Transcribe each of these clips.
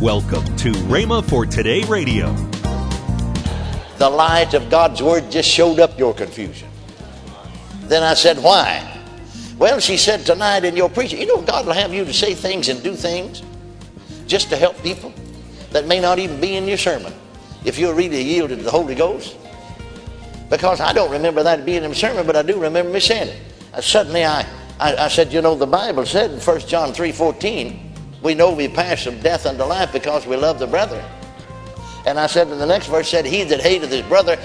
Welcome to Rhema for Today Radio. The light of God's Word just showed up your confusion. Then I said, Why? Well, she said, Tonight in your preaching, you know, God will have you to say things and do things just to help people that may not even be in your sermon if you're really yielded to the Holy Ghost. Because I don't remember that being in the sermon, but I do remember me saying it. Suddenly I, I, I said, You know, the Bible said in 1 John 3 14, we know we pass from death unto life because we love the brethren. And I said in the next verse, said, He that hateth his brother,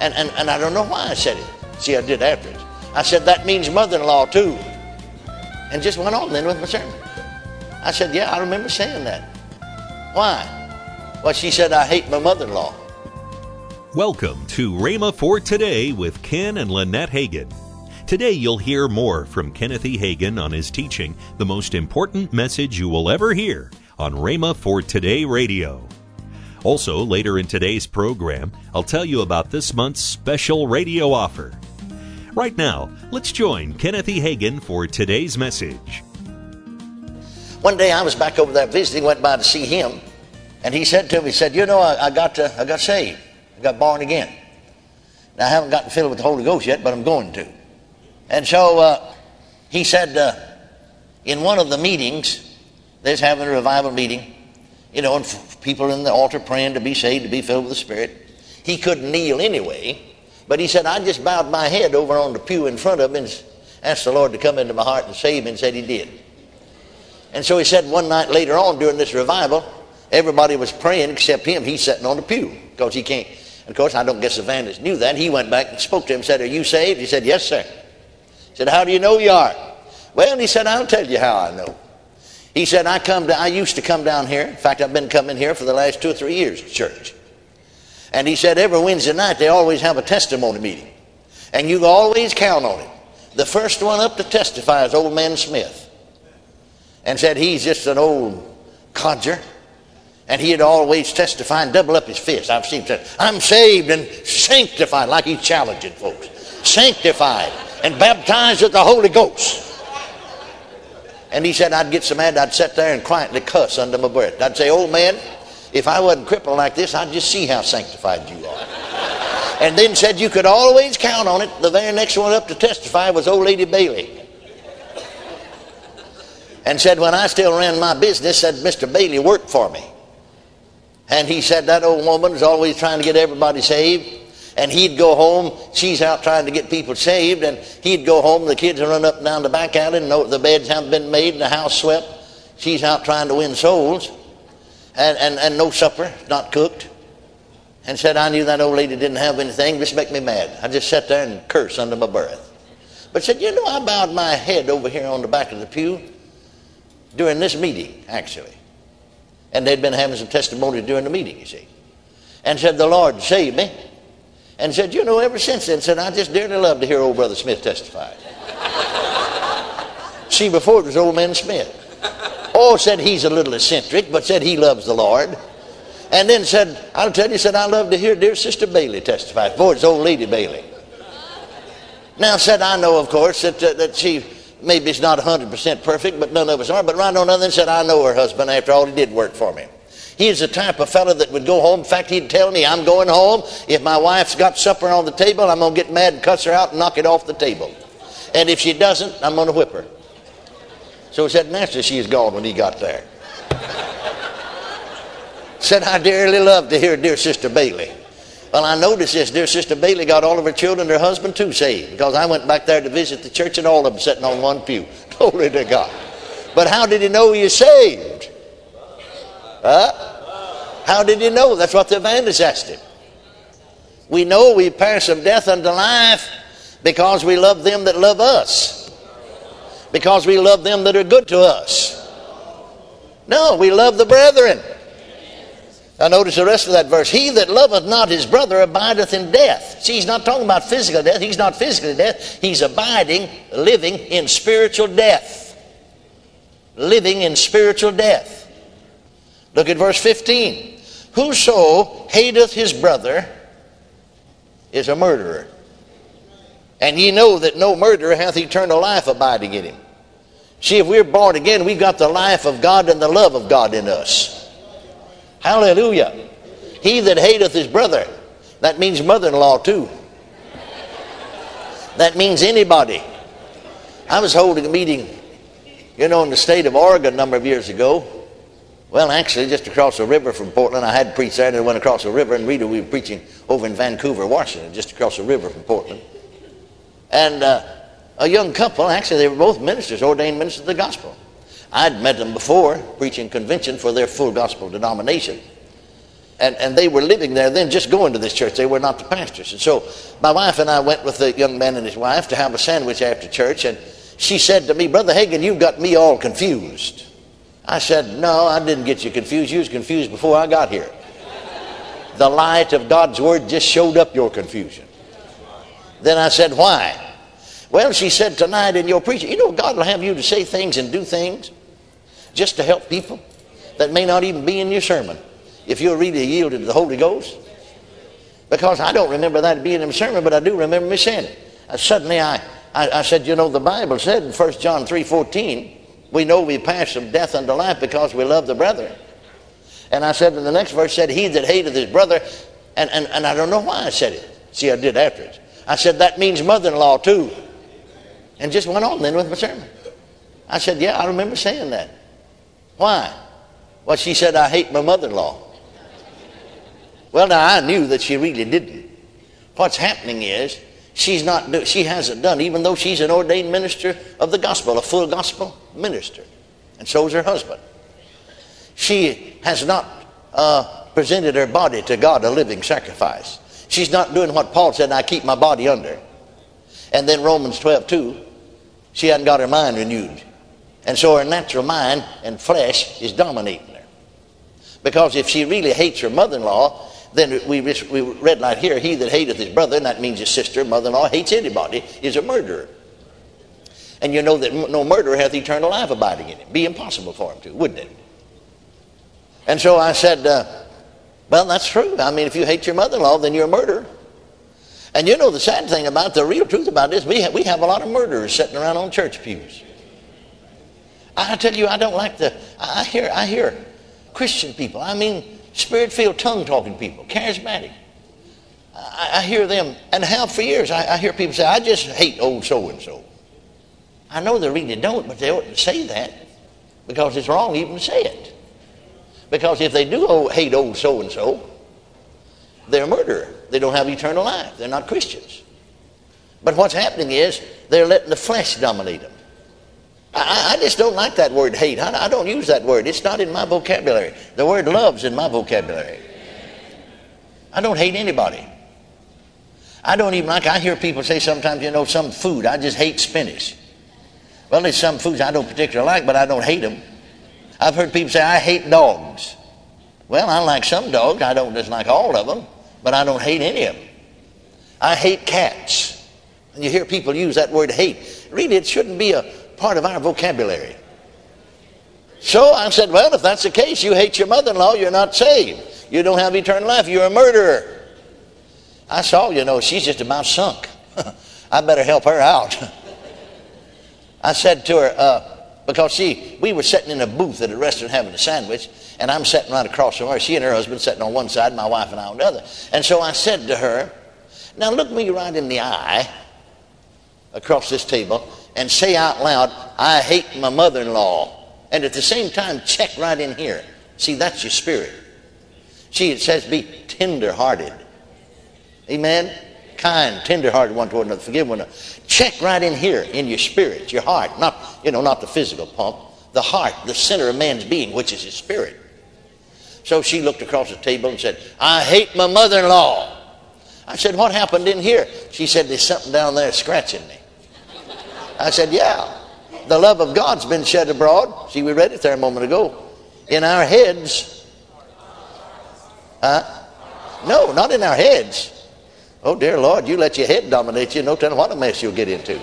and, and, and I don't know why I said it. See, I did afterwards. I said, That means mother in law too. And just went on then with my sermon. I said, Yeah, I remember saying that. Why? Well, she said, I hate my mother in law. Welcome to Rhema for Today with Ken and Lynette Hagin. Today you'll hear more from Kenneth E. Hagin on his teaching, The Most Important Message You Will Ever Hear, on Rhema for Today Radio. Also, later in today's program, I'll tell you about this month's special radio offer. Right now, let's join Kenneth E. Hagin for today's message. One day I was back over there visiting, went by to see him, and he said to me, he said, You know, I, I got, uh, I got saved. I got born again. Now, I haven't gotten filled with the Holy Ghost yet, but I'm going to. And so uh, he said uh, in one of the meetings, there's having a revival meeting, you know, and f- people in the altar praying to be saved, to be filled with the Spirit. He couldn't kneel anyway, but he said, I just bowed my head over on the pew in front of him and asked the Lord to come into my heart and save me, and said he did. And so he said one night later on during this revival, everybody was praying except him. He's sitting on the pew because he can't. Of course, I don't guess Evangelist knew that. He went back and spoke to him, said, Are you saved? He said, Yes, sir. He said, How do you know you are? Well, he said, I'll tell you how I know. He said, I come to, I used to come down here. In fact, I've been coming here for the last two or three years to church. And he said, every Wednesday night they always have a testimony meeting. And you always count on it. The first one up to testify is old man Smith. And said he's just an old codger. And he'd always testify and double up his fist. I've seen him say, I'm saved and sanctified, like he's challenging folks. Sanctified and baptized with the Holy Ghost. And he said, I'd get so mad, I'd sit there and quietly cuss under my breath. I'd say, old man, if I wasn't crippled like this, I'd just see how sanctified you are. and then said you could always count on it. The very next one up to testify was old lady Bailey. And said, when I still ran my business, said Mr. Bailey worked for me. And he said that old woman was always trying to get everybody saved and he'd go home. She's out trying to get people saved, and he'd go home. The kids would run up and down the back alley, and the beds haven't been made, and the house swept. She's out trying to win souls, and, and, and no supper, not cooked. And said, I knew that old lady didn't have anything. this make me mad. I just sat there and cursed under my breath. But said, you know, I bowed my head over here on the back of the pew during this meeting, actually. And they'd been having some testimony during the meeting, you see. And said, the Lord saved me and said, you know, ever since then, said, I just dearly love to hear old Brother Smith testify. See, before it was old man Smith. Oh, said he's a little eccentric, but said he loves the Lord. And then said, I'll tell you, said, I love to hear dear Sister Bailey testify. Before it's old lady Bailey. Now, said, I know, of course, that, uh, that she maybe is not 100% perfect, but none of us are. But right on other said, I know her husband. After all, he did work for me. He's the type of fellow that would go home. In fact, he'd tell me, I'm going home. If my wife's got supper on the table, I'm going to get mad and cuss her out and knock it off the table. And if she doesn't, I'm going to whip her. So he said, naturally, she is gone when he got there. said, I dearly love to hear dear Sister Bailey. Well, I noticed this. Dear Sister Bailey got all of her children, her husband too, saved. Because I went back there to visit the church and all of them sitting on one pew. Glory to God. But how did he know he is saved? Huh? How did he know? That's what the evangelist asked him. We know we pass from death unto life because we love them that love us. Because we love them that are good to us. No, we love the brethren. Now notice the rest of that verse. He that loveth not his brother abideth in death. See, he's not talking about physical death. He's not physically death. He's abiding, living in spiritual death. Living in spiritual death. Look at verse 15. Whoso hateth his brother is a murderer. And ye know that no murderer hath eternal life abiding in him. See, if we're born again, we've got the life of God and the love of God in us. Hallelujah. He that hateth his brother, that means mother in law too. That means anybody. I was holding a meeting, you know, in the state of Oregon a number of years ago. Well, actually, just across the river from Portland. I had preached there and I went across the river. And Rita, we were preaching over in Vancouver, Washington, just across the river from Portland. And uh, a young couple, actually, they were both ministers, ordained ministers of the gospel. I'd met them before, preaching convention for their full gospel denomination. And, and they were living there then, just going to this church. They were not the pastors. And so my wife and I went with the young man and his wife to have a sandwich after church. And she said to me, Brother Hagin, you've got me all confused. I said, No, I didn't get you confused. You was confused before I got here. The light of God's word just showed up your confusion. Then I said, Why? Well, she said, Tonight in your preaching, you know, God will have you to say things and do things just to help people that may not even be in your sermon if you're really yielded to the Holy Ghost. Because I don't remember that being in the sermon, but I do remember me saying it. Suddenly I, I, I, said, you know, the Bible said in 1 John 3.14, we know we pass from death unto life because we love the brethren. And I said in the next verse, said, he that hateth his brother, and, and, and I don't know why I said it. See, I did afterwards. I said, that means mother-in-law too. And just went on then with my sermon. I said, yeah, I remember saying that. Why? Well, she said, I hate my mother-in-law. Well, now I knew that she really didn't. What's happening is she's not she hasn't done, even though she's an ordained minister of the gospel, a full gospel minister, and so is her husband. She has not uh, presented her body to God a living sacrifice. She's not doing what Paul said, I keep my body under. And then Romans 12, 2, she hadn't got her mind renewed. And so her natural mind and flesh is dominating her. Because if she really hates her mother in law, then we, we read right here, he that hateth his brother, and that means his sister, mother in law, hates anybody, is a murderer. And you know that no murderer hath eternal life abiding in him. Be impossible for him to, wouldn't it? And so I said, uh, well, that's true. I mean, if you hate your mother in law, then you're a murderer. And you know the sad thing about the real truth about this, we have, we have a lot of murderers sitting around on church pews. I tell you, I don't like the. I hear, I hear Christian people. I mean, spirit-filled, tongue-talking people, charismatic. I, I, hear them, and have for years. I, I hear people say, "I just hate old so and so." I know they really don't, but they oughtn't say that because it's wrong even to say it. Because if they do hate old so and so, they're a murderer. They don't have eternal life. They're not Christians. But what's happening is they're letting the flesh dominate them. I, I just don't like that word hate. I, I don't use that word. It's not in my vocabulary. The word love's in my vocabulary. I don't hate anybody. I don't even like, I hear people say sometimes, you know, some food, I just hate spinach. Well, there's some foods I don't particularly like, but I don't hate them. I've heard people say, I hate dogs. Well, I like some dogs. I don't dislike all of them, but I don't hate any of them. I hate cats. And you hear people use that word hate. Really, it shouldn't be a part of our vocabulary. So I said, well, if that's the case, you hate your mother-in-law, you're not saved. You don't have eternal life, you're a murderer. I saw, you know, she's just about sunk. I better help her out. I said to her, uh, because she, we were sitting in a booth at a restaurant having a sandwich, and I'm sitting right across from her. She and her husband sitting on one side, my wife and I on the other. And so I said to her, now look me right in the eye across this table and say out loud, I hate my mother in law. And at the same time, check right in here. See, that's your spirit. See, it says be tender hearted. Amen? Kind, tender hearted one toward another, forgive one another. Check right in here in your spirit, your heart, not, you know, not the physical pump, the heart, the center of man's being, which is his spirit. So she looked across the table and said, I hate my mother in law. I said, What happened in here? She said, There's something down there scratching me. I said, Yeah. The love of God's been shed abroad. See, we read it there a moment ago. In our heads. Huh? No, not in our heads. Oh, dear Lord, you let your head dominate you. No telling what a mess you'll get into.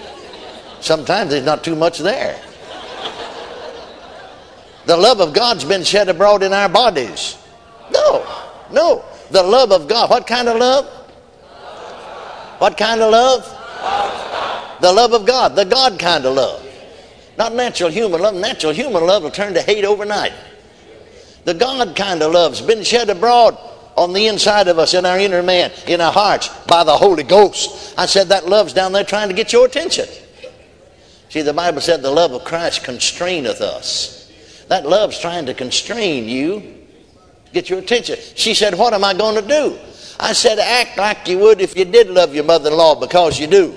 Sometimes there's not too much there. The love of God's been shed abroad in our bodies. No, no. The love of God. What kind of love? What kind of love? The love of God, the God kind of love. Not natural human love. Natural human love will turn to hate overnight. The God kind of love's been shed abroad on the inside of us, in our inner man, in our hearts, by the Holy Ghost. I said that love's down there trying to get your attention. See, the Bible said the love of Christ constraineth us. That love's trying to constrain you, get your attention. She said, What am I going to do? I said, Act like you would if you did love your mother in law because you do.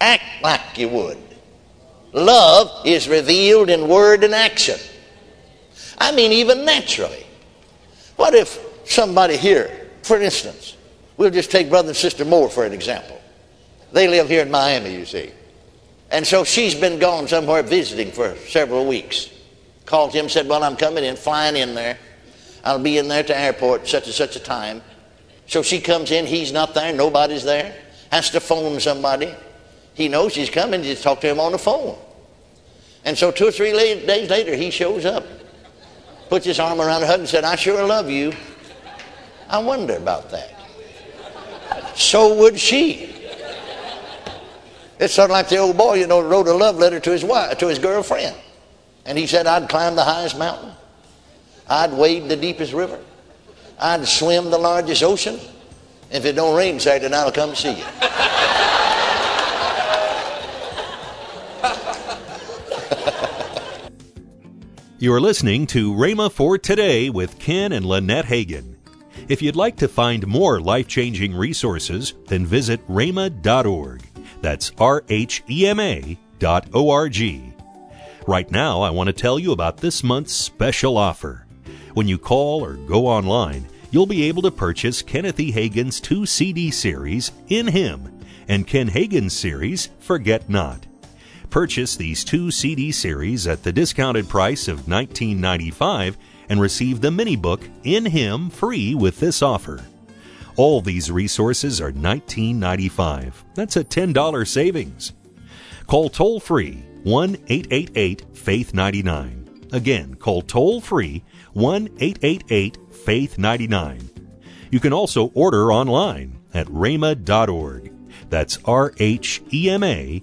Act like you would. Love is revealed in word and action. I mean, even naturally. What if somebody here, for instance, we'll just take Brother and Sister Moore for an example. They live here in Miami, you see. And so she's been gone somewhere visiting for several weeks. Called him, said, Well, I'm coming in, flying in there. I'll be in there to airport such and such a time. So she comes in, he's not there, nobody's there. Has to phone somebody. He knows she's coming, just talk to him on the phone. And so two or three days later, he shows up, puts his arm around her and said, I sure love you. I wonder about that. So would she. It's sort of like the old boy, you know, wrote a love letter to his wife, to his girlfriend. And he said, I'd climb the highest mountain. I'd wade the deepest river. I'd swim the largest ocean. If it don't rain Saturday night, I'll come see you. You're listening to Rhema for Today with Ken and Lynette Hagin. If you'd like to find more life changing resources, then visit rhema.org. That's R H E M A dot O R G. Right now, I want to tell you about this month's special offer. When you call or go online, you'll be able to purchase Kenneth E. Hagin's two CD series, In Him, and Ken Hagin's series, Forget Not. Purchase these two CD series at the discounted price of $19.95 and receive the mini book In Him free with this offer. All these resources are $19.95. That's a $10 savings. Call toll free 1 888 Faith 99. Again, call toll free 1 888 Faith 99. You can also order online at rhema.org. That's R H E M A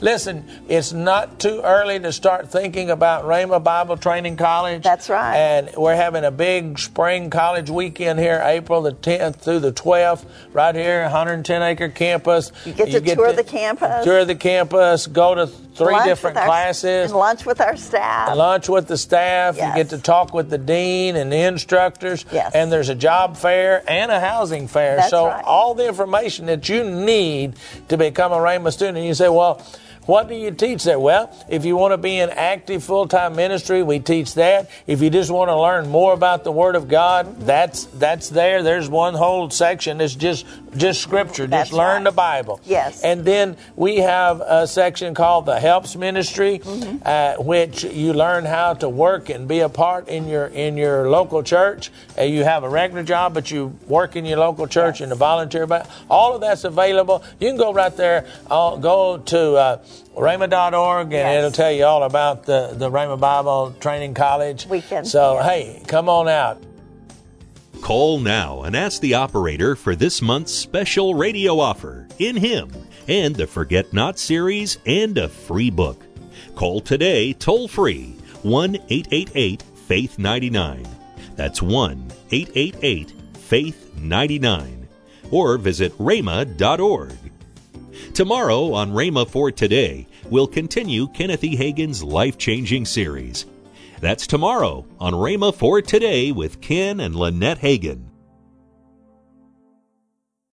Listen, it's not too early to start thinking about Rhema Bible Training College. That's right. And we're having a big spring college weekend here, April the 10th through the 12th, right here, 110 acre campus. You get to tour the campus. Tour the campus, go to three lunch different our, classes. And lunch with our staff. Lunch with the staff. Yes. You get to talk with the dean and the instructors. Yes. And there's a job fair and a housing fair. That's so right. all the information that you need to become a Rhema student. And you say, well, what do you teach there? Well, if you want to be in active full time ministry, we teach that. If you just want to learn more about the Word of God, that's that's there. There's one whole section that's just just Scripture. That's just learn right. the Bible. Yes. And then we have a section called the Helps Ministry, Mm-hmm. uh, which you learn how to work and be a part in your in your local church. Uh, you have a regular job, but you work in your local church in a volunteer. But all of that's available. You can go right there. Uh, go to. Rhema.org and Yes. it'll tell you all about the, the Rhema Bible Training College. Weekend, So, yes. hey, come on out. Call now and ask the operator for this month's special radio offer in Him and the Forget Not series and a free book. Call today toll free 1 888 Faith 99. That's 1 888 Faith 99. Or visit rhema.org. Tomorrow on Rhema for Today, we'll continue Kenneth E. Hagin's life changing series. That's tomorrow on Rhema for Today with Ken and Lynette Hagin.